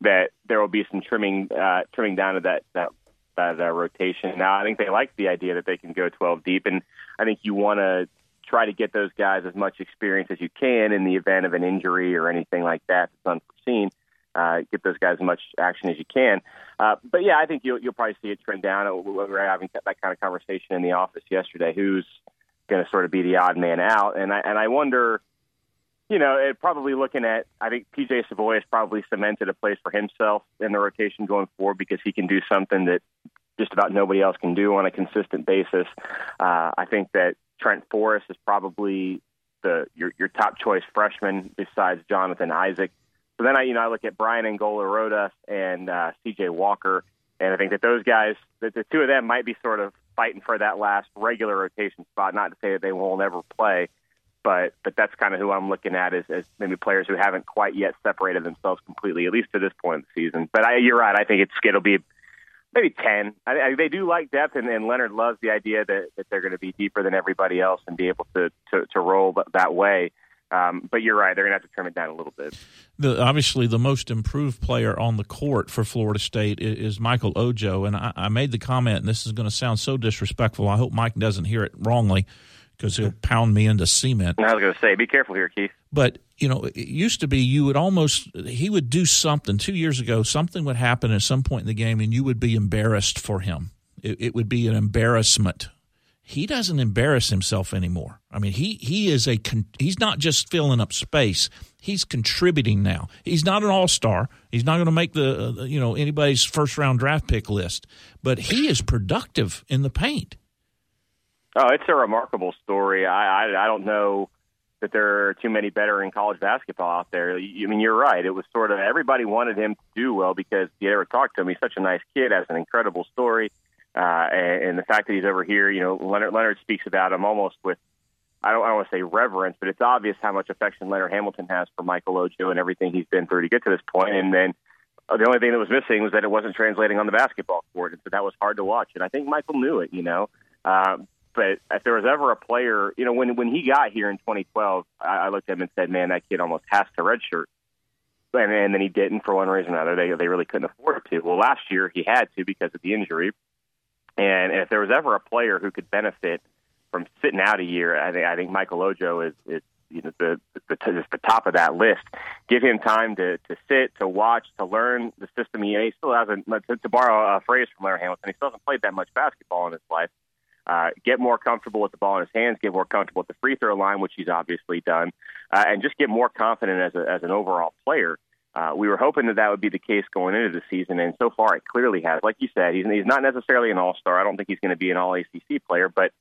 that there will be some trimming uh, trimming down of that that that uh, rotation. Now, I think they like the idea that they can go 12 deep, and I think you want to try to get those guys as much experience as you can in the event of an injury or anything like that that's unforeseen uh, get those guys as much action as you can. Uh, but yeah, I think you'll, you'll probably see it trend down. We were having that kind of conversation in the office yesterday. Who's going to sort of be the odd man out? And I and I wonder, you know, it probably looking at. I think PJ Savoy has probably cemented a place for himself in the rotation going forward because he can do something that just about nobody else can do on a consistent basis. Uh, I think that Trent Forrest is probably the your, your top choice freshman besides Jonathan Isaac. So then I, you know, I look at Braian Angola Rodas and uh, C.J. Walker, and I think that those guys, that the two of them might be sort of fighting for that last regular rotation spot. Not to say that they won't ever play, but but that's kind of who I'm looking at as, as maybe players who haven't quite yet separated themselves completely, at least to this point in the season. But I, you're right. I think it's it'll be maybe ten. I, I, they do like depth, and, and Leonard loves the idea that, that they're going to be deeper than everybody else and be able to to, to roll that way. Um, but you're right; they're going to have to trim it down a little bit. The, obviously, the most improved player on the court for Florida State is, is Michael Ojo, and I, I, made the comment, and this is going to sound so disrespectful. I hope Mike doesn't hear it wrongly because he'll pound me into cement. I was going to say, be careful here, Keith. But you know, it used to be you would almost he would do something two years ago. Something would happen at some point in the game, and you would be embarrassed for him. It, it would be an embarrassment he doesn't embarrass himself anymore. I mean, he he is a con- he's not just filling up space. He's contributing now. He's not an all star. He's not going to make the uh, you know anybody's first round draft pick list, but he is productive in the paint. Oh, it's a remarkable story. I I, I don't know that there are too many better in college basketball out there. I mean, you're right. It was sort of everybody wanted him to do well because you ever talked to him. He's such a nice kid, has an incredible story uh, and, and the fact that he's over here, you know, Leonard, Leonard speaks about him almost with, I don't, I don't want to say reverence, but it's obvious how much affection Leonard Hamilton has for Michael Ojo and everything he's been through to get to this point. And then uh, the only thing that was missing was that it wasn't translating on the basketball court, and so that was hard to watch. And I think Michael knew it, you know. Uh, but if there was ever a player, you know, when when he got here in 2012, I, I looked at him and said, "Man, that kid almost has to redshirt." And, and then he didn't for one reason or another. They they really couldn't afford to. Well, last year he had to because of the injury. And if there was ever a player who could benefit from sitting out a year, I think I think Michael Ojo is, is you know the the, the, the top of that list. Give him time to to sit, to watch, to learn the system. He, he still hasn't. To, to borrow a phrase from Larry Hamilton, he still hasn't played that much basketball in his life. Uh, get more comfortable with the ball in his hands, get more comfortable at the free throw line, which he's obviously done, uh, and just get more confident as a, as an overall player. Uh, we were hoping that that would be the case going into the season, and so far it clearly has. Like you said, he's, he's not necessarily an all star. I don't think he's going to be an all ACC player, but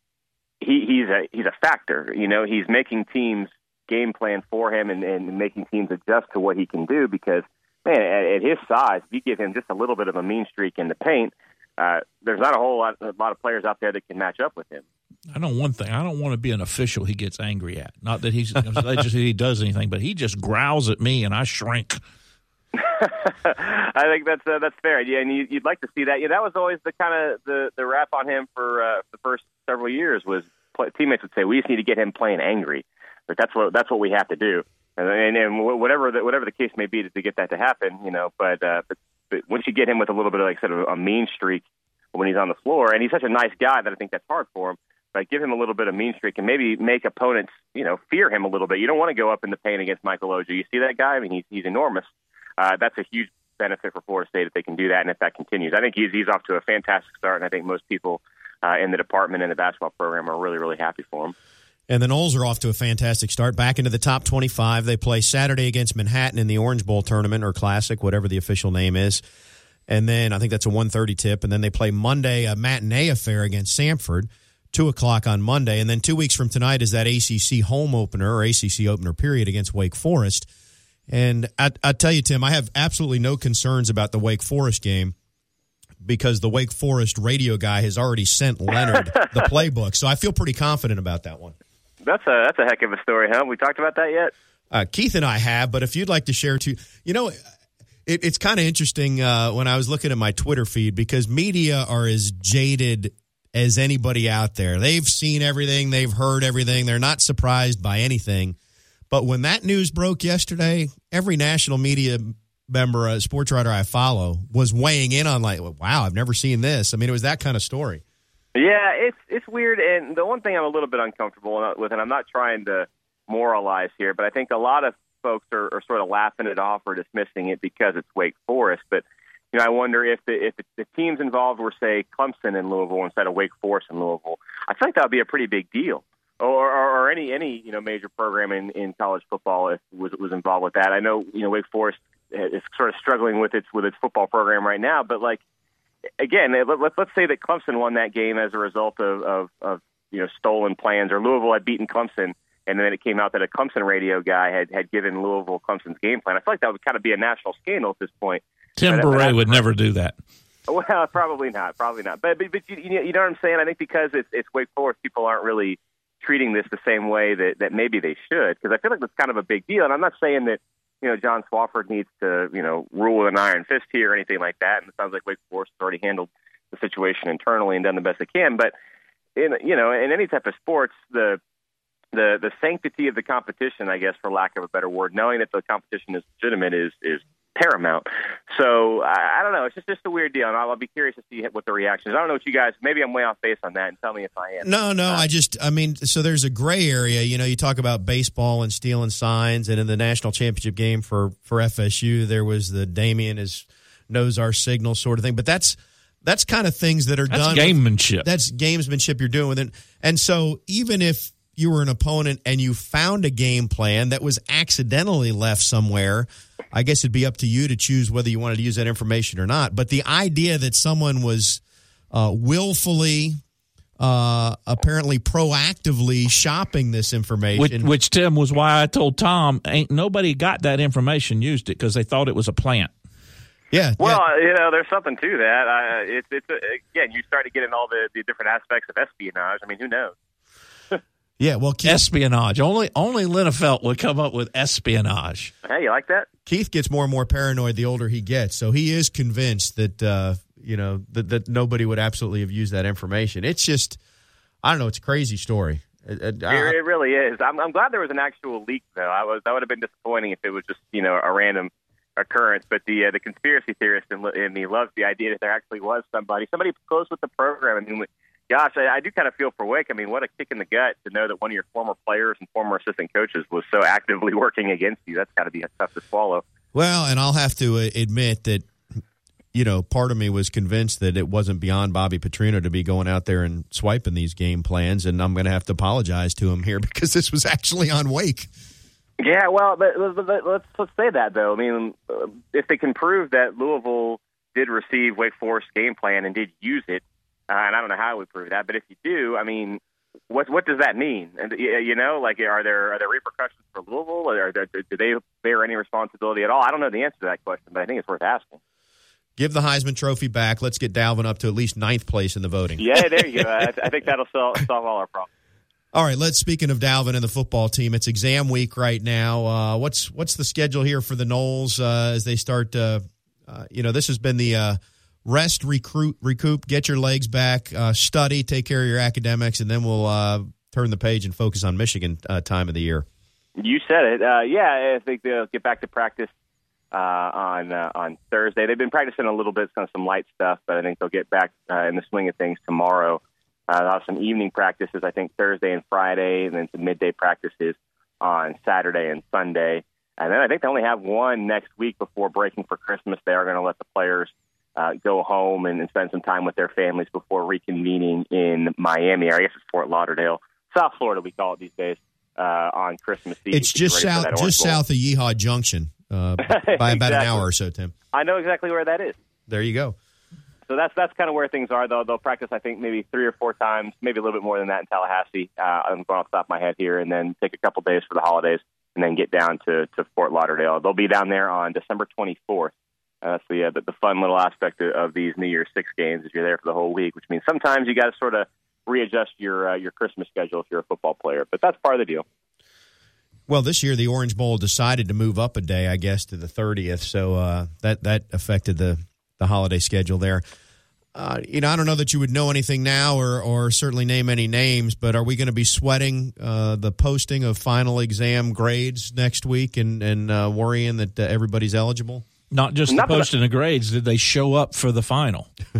he, he's a he's a factor. You know, he's making teams game plan for him and, and making teams adjust to what he can do. Because man, at, at his size, if you give him just a little bit of a mean streak in the paint, uh, there's not a whole lot, a lot of players out there that can match up with him. I know one thing. I don't want to be an official he gets angry at. Not that he's just he does anything, but he just growls at me and I shrink. I think that's uh, that's fair. Yeah, and you, would like to see that. Yeah, that was always the kind of the the rap on him for uh, the first several years was play, teammates would say we just need to get him playing angry, but that's what that's what we have to do. And and, and whatever the, whatever the case may be to, to get that to happen, you know. But, uh, but but once you get him with a little bit of like sort of a mean streak when he's on the floor, and he's such a nice guy that I think that's hard for him. But give him a little bit of mean streak and maybe make opponents, you know, fear him a little bit. You don't want to go up in the paint against Michael Ojo. You see that guy? I mean, he's he's enormous. Uh, that's a huge benefit for Florida State if they can do that and if that continues. I think he's he's off to a fantastic start, and I think most people uh, in the department and the basketball program are really really happy for him. And the Noles are off to a fantastic start, back into the top 25. They play Saturday against Manhattan in the Orange Bowl tournament or Classic, whatever the official name is. And then I think that's a 1.30 tip. And then they play Monday, a matinee affair against Samford, 2 o'clock on Monday. And then two weeks from tonight is that ACC home opener or ACC opener period against Wake Forest. And I, I tell you, Tim, I have absolutely no concerns about the Wake Forest game because the Wake Forest radio guy has already sent Leonard the playbook. So I feel pretty confident about that one. That's a that's a heck of a story, huh? We talked about that yet? Uh, Keith and I have, but if you'd like to share too, you know, it, it's kind of interesting uh, when I was looking at my Twitter feed because media are as jaded as anybody out there. They've seen everything, they've heard everything, they're not surprised by anything. But when that news broke yesterday, every national media member, a sports writer I follow, was weighing in on like, wow, I've never seen this. I mean, it was that kind of story. Yeah, it's it's weird, and the one thing I'm a little bit uncomfortable with, and I'm not trying to moralize here, but I think a lot of folks are, are sort of laughing it off or dismissing it because it's Wake Forest. But you know, I wonder if the if the teams involved were say Clemson in Louisville instead of Wake Forest in Louisville, I think that would be a pretty big deal. Or, or, or any any you know major program in, in college football if was was involved with that. I know you know Wake Forest is sort of struggling with its with its football program right now, but like again, let, let's say that Clemson won that game as a result of, of, of you know stolen plans, or Louisville had beaten Clemson, and then it came out that a Clemson radio guy had had given Louisville Clemson's game plan. I feel like that would kind of be a national scandal at this point. Tim Beret uh, would never do that. Well, probably not, probably not. But but, but you, you know what I'm saying? I think because it's it's Wake Forest, people aren't really treating this the same way that that maybe they should. Because I feel like that's kind of a big deal. And I'm not saying that you know, John Swofford needs to, you know, rule with an iron fist here or anything like that. And it sounds like Wake Forest has already handled the situation internally and done the best they can. But in you know, in any type of sports, the the the sanctity of the competition, I guess, for lack of a better word, knowing that the competition is legitimate is is paramount. So I, I don't know. It's just just a weird deal, and I'll, I'll be curious to see what the reaction is. I don't know what you guys. Maybe I'm way off base on that, and tell me if I am. No, no. Uh, I just, I mean, so there's a gray area. You know, you talk about baseball and stealing signs, and in the national championship game for for FSU, there was the Damien is knows our signal sort of thing. But that's that's kind of things that are that's done. Gamesmanship. With, that's gamesmanship you're doing with it. And so even if you were an opponent and you found a game plan that was accidentally left somewhere I guess it'd be up to you to choose whether you wanted to use that information or not. But the idea that someone was uh, willfully, uh, apparently proactively shopping this information, which, which, Tim was why I told Tom, ain't nobody got that information used it because they thought it was a plant. Yeah. Well, yeah. you know, there's something to that. I, it's it's a, again, you start to get in all the, the different aspects of espionage. I mean, who knows? Yeah, well, Keith, espionage. Only only Linafelt would come up with espionage. Hey, you like that? Keith gets more and more paranoid the older he gets, so he is convinced that uh, you know that, that nobody would absolutely have used that information. It's just, I don't know, it's a crazy story. It, it, it really is. I'm, I'm glad there was an actual leak, though. I was that would have been disappointing if it was just you know a random occurrence. But the uh, the conspiracy theorist in, in me loves the idea that there actually was somebody, somebody close with the program. I mean, gosh, I, I do kind of feel for Wake. I mean, what a kick in the gut to know that one of your former players and former assistant coaches was so actively working against you. That's got to be tough to swallow. Well, and I'll have to uh, admit that you know, part of me was convinced that it wasn't beyond Bobby Petrino to be going out there and swiping these game plans, and I'm going to have to apologize to him here because this was actually on Wake. Yeah, well, but let's let's say that though. I mean, if they can prove that Louisville did receive Wake Forest game plan and did use it, uh, and I don't know how we prove that, but if you do, I mean, what what does that mean? And you know, like, are there are there repercussions for Louisville? Or there, do they bear any responsibility at all? I don't know the answer to that question, but I think it's worth asking. Give the Heisman Trophy back. Let's get Dalvin up to at least ninth place in the voting. Yeah, there you go. I, I think that'll solve, solve all our problems. All right, let's. Speaking of Dalvin and the football team, it's exam week right now. Uh, what's what's the schedule here for the Noles uh, as they start? Uh, uh you know, this has been the uh, rest, recruit, recoup, get your legs back, uh, study, take care of your academics, and then we'll uh, turn the page and focus on Michigan uh, time of the year. You said it. Uh, yeah, I think they'll get back to practice on on Thursday. They've been practicing a little bit, some some light stuff, but I think they'll get back in the swing of things tomorrow. Uh, they'll have some evening practices, I think Thursday and Friday, and then some midday practices on Saturday and Sunday. And then I think they only have one next week before breaking for Christmas. They are going to let the players uh, go home and, and spend some time with their families before reconvening in Miami. Or I guess it's Fort Lauderdale, South Florida, we call it these days, uh, on Christmas Eve. It's just south, just Bowl. south of Yeehaw Junction uh, by exactly. about an hour or so, Tim. I know exactly where that is. There you go so that's that's kind of where things are. Though they'll practice, I think, maybe three or four times, maybe a little bit more than that in Tallahassee. Uh, I'm going off the top of my head here, and then take a couple days for the holidays, and then get down to to Fort Lauderdale. They'll be down there on December 24th. Uh, the, uh, the the fun little aspect of, of these New Year's Six games is you're there for the whole week, which means sometimes you got to sort of readjust your uh, your Christmas schedule if you're a football player. But that's part of the deal. Well, this year the Orange Bowl decided to move up a day, I guess, to the 30th, so uh, that that affected the the holiday schedule there. Uh, you know, I don't know that you would know anything now or, or certainly name any names, but are we going to be sweating uh, the posting of final exam grades next week and, and uh, worrying that uh, everybody's eligible? Not just not the posting of grades. Did they show up for the final?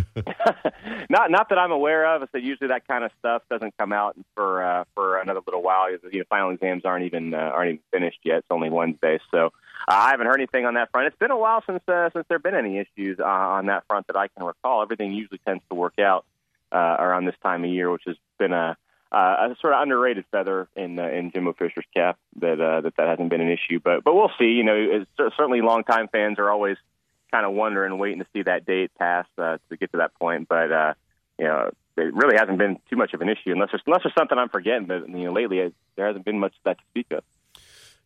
not not that I'm aware of. I said usually that kind of stuff doesn't come out for uh, for another little while. You know, final exams aren't even uh, aren't even finished yet. It's only Wednesday, so uh, I haven't heard anything on that front. It's been a while since uh, since there've been any issues uh, on that front that I can recall. Everything usually tends to work out uh, around this time of year, which has been a, uh, a sort of underrated feather in uh, in Jimbo Fisher's cap that uh, that that hasn't been an issue. But but we'll see. You know, it's, certainly longtime fans are always kind of wondering, waiting to see that date pass uh, to get to that point. But uh, you know, it really hasn't been too much of an issue unless there's unless there's something I'm forgetting. But you know, lately there hasn't been much of that to speak of.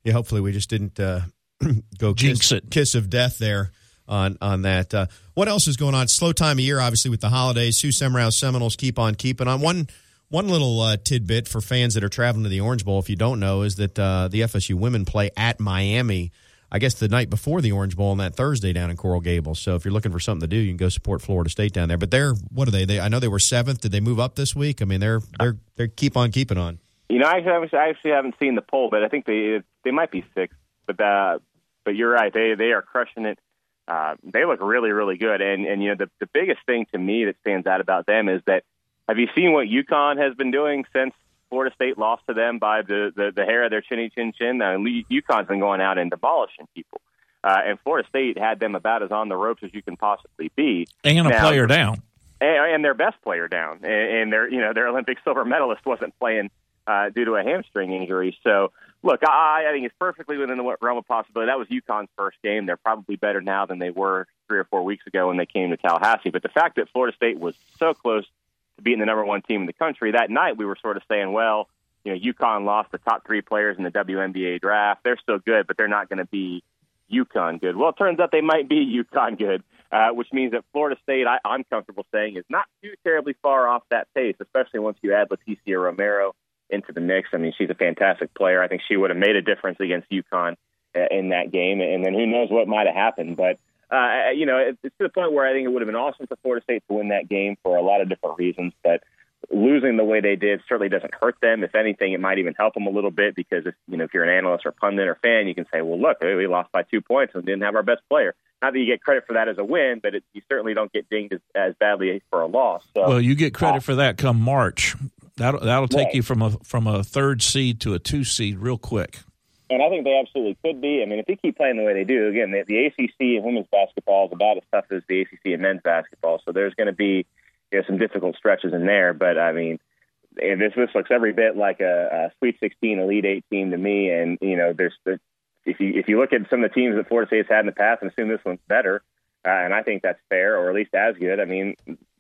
Yeah, hopefully we just didn't uh, go jinx kiss, it, kiss of death there on on that. Uh, what else is going on? Slow time of year, obviously, with the holidays. Sue Semrau Seminoles keep on keeping on. One one little uh, tidbit for fans that are traveling to the Orange Bowl, if you don't know, is that uh, the FSU women play at Miami. I guess the night before the Orange Bowl on that Thursday down in Coral Gables. So if you're looking for something to do, you can go support Florida State down there. But they're what are they? They I know they were seventh. Did they move up this week? I mean, they're they're they keep on keeping on. You know, I actually, I actually haven't seen the poll, but I think they they might be sixth. But uh, but you're right. They they are crushing it. Uh, they look really really good. And and you know the the biggest thing to me that stands out about them is that have you seen what UConn has been doing since Florida State lost to them by the the, the hair of their chinny chin chin? Uh, UConn's been going out and demolishing people. Uh, and Florida State had them about as on the ropes as you can possibly be, and a player down, and, and their best player down, and, and their you know their Olympic silver medalist wasn't playing uh, due to a hamstring injury. So look, I, I think it's perfectly within the realm of possibility. That was UConn's first game. They're probably better now than they were three or four weeks ago when they came to Tallahassee. But the fact that Florida State was so close being the number one team in the country that night, we were sort of saying, well, you know, UConn lost the top three players in the WNBA draft. They're still good, but they're not going to be UConn good. Well, it turns out they might be UConn good, uh, which means that Florida State, I, I'm comfortable saying, is not too terribly far off that pace, especially once you add Leticia Romero into the mix. I mean, she's a fantastic player. I think she would have made a difference against UConn uh, in that game, and then who knows what might have happened. But uh, you know, it's, to the point where I think it would have been awesome for Florida State to win that game for a lot of different reasons. But losing the way they did certainly doesn't hurt them. If anything, it might even help them a little bit because if you know if you're an analyst or pundit or fan, you can say, well, look, we lost by two points and didn't have our best player. Not that you get credit for that as a win, but it, you certainly don't get dinged as, as badly for a loss. So, well, you get credit uh, for that come March That'll that'll take right. you from a from a third seed to a two seed real quick. And I think they absolutely could be. I mean, if they keep playing the way they do, again, the, the ACC in women's basketball is about as tough as the ACC in men's basketball. So there's going to be you know, some difficult stretches in there. But I mean, this this looks every bit like a, a Sweet 16, Elite Eight team to me. And you know, there's the, if you if you look at some of the teams that Florida State's had in the past and assume this one's better, uh, and I think that's fair, or at least as good. I mean,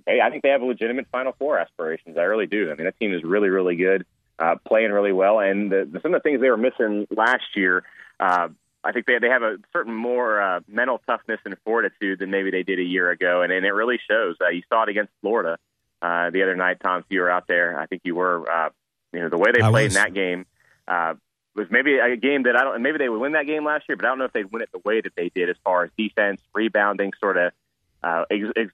hey, I think they have legitimate Final Four aspirations. I really do. I mean, that team is really, really good, uh, playing really well. And the, some of the things they were missing last year, uh, I think they they have a certain more uh, mental toughness and fortitude than maybe they did a year ago, and, and it really shows. Uh, you saw it against Florida uh, the other night, Tom. If you were out there, I think you were. Uh, you know the way they I played was. in that game uh, was maybe a game that I don't. Maybe they would win that game last year, but I don't know if they'd win it the way that they did as far as defense, rebounding, sort of uh, ex- ex-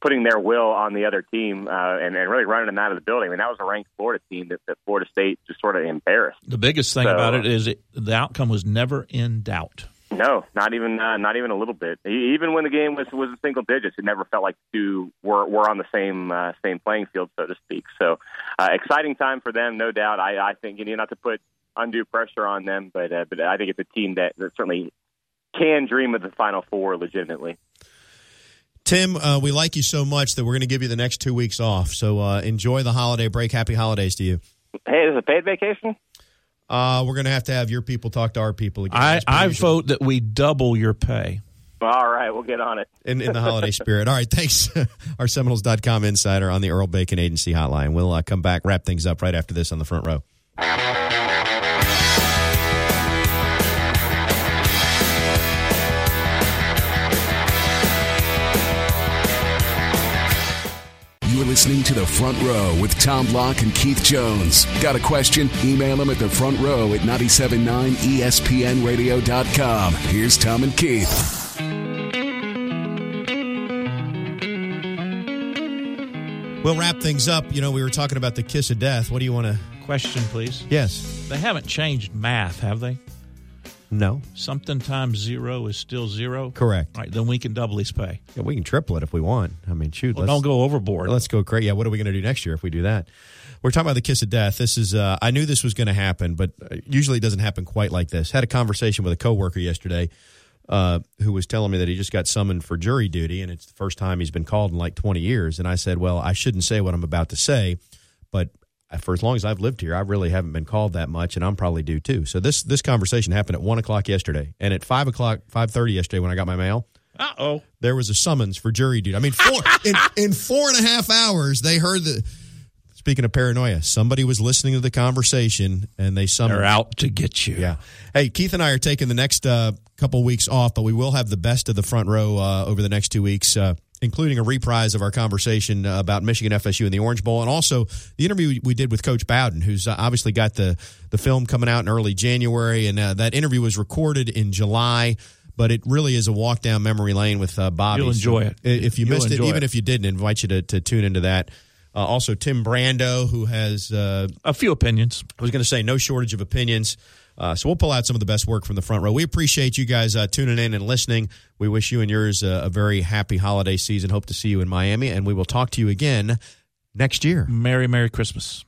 putting their will on the other team uh, and, and really running them out of the building. I mean, that was a ranked Florida team that, that Florida State just sort of embarrassed. The biggest thing So- about it is it, the outcome was never in doubt. No, not even uh, not even a little bit. Even when the game was was in single digits, it never felt like two were were on the same uh, same playing field, so to speak. So, uh, exciting time for them, no doubt. I, I think you know not to put undue pressure on them, but uh, but I think it's a team that, that certainly can dream of the Final Four legitimately. Tim, uh, we like you so much that we're going to give you the next two weeks off. So uh, enjoy the holiday break. Happy holidays to you. Hey, is it a paid vacation? Uh, we're going to have to have your people talk to our people again. I, I usual. vote that we double your pay. All right, we'll get on it. in, in the holiday spirit. All right, thanks. Our Seminoles.com insider on the Earl Bacon Agency hotline. We'll uh, come back, wrap things up right after this on the front row. You're listening to The Front Row with Tom Block and Keith Jones. Got a question? Email them at the front row at 979espnradio.com. Here's Tom and Keith. We'll wrap things up. You know, we were talking about the kiss of death. What do you want to? Question, please. Yes. They haven't changed math, have they? No. Something times zero is still zero. Correct. All right, then we can double his pay. Yeah, we can triple it if we want. I mean, shoot. Well, let's, don't go overboard. Let's go crazy. Yeah, what are we going to do next year if we do that? We're talking about the kiss of death. This is. Uh, I knew this was going to happen, but uh, usually it doesn't happen quite like this. Had a conversation with a coworker yesterday, uh, who was telling me that he just got summoned for jury duty, and it's the first time he's been called in like twenty years. And I said, well, I shouldn't say what I'm about to say, but for as long as I've lived here, I really haven't been called that much, and I'm probably due too. So this this conversation happened at one o'clock yesterday, and at five o'clock, five thirty yesterday when I got my mail Uh oh. there was a summons for jury duty. I mean, four, in, in four and a half hours, they heard the. Speaking of paranoia, somebody was listening to the conversation and they summoned. They're out to get you. Yeah. Hey, Keith and I are taking the next uh, couple weeks off, but we will have the best of the front row uh, over the next two weeks, uh, including a reprise of our conversation uh, about Michigan FSU and the Orange Bowl, and also the interview we did with Coach Bowden, who's uh, obviously got the the film coming out in early January, and uh, that interview was recorded in July. But it really is a walk down memory lane with uh, Bobby. You'll enjoy So it. If you You'll missed it, even it. if you didn't, I invite you to, to tune into that. Uh, also, Tim Brando, who has uh, A few opinions. I was going to say no shortage of opinions. Uh, so we'll pull out some of the best work from the front row. We appreciate you guys uh, tuning in and listening. We wish you and yours uh, a very happy holiday season. Hope to see you in Miami, and we will talk to you again next year. Merry, Merry Christmas.